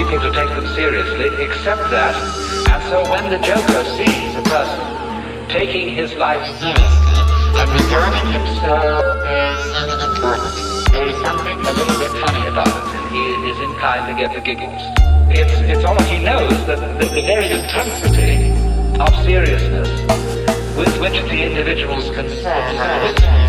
looking to take them seriously, except that. And so when the Joker sees a person taking his life seriously and regarding himself as important, there is something a little bit funny about it, and he is inclined to get the giggles. It's, it's almost he knows that the, the very intensity of seriousness with which the individual's concerned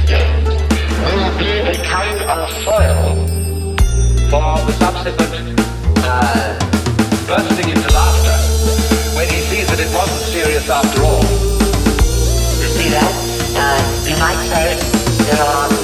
might say there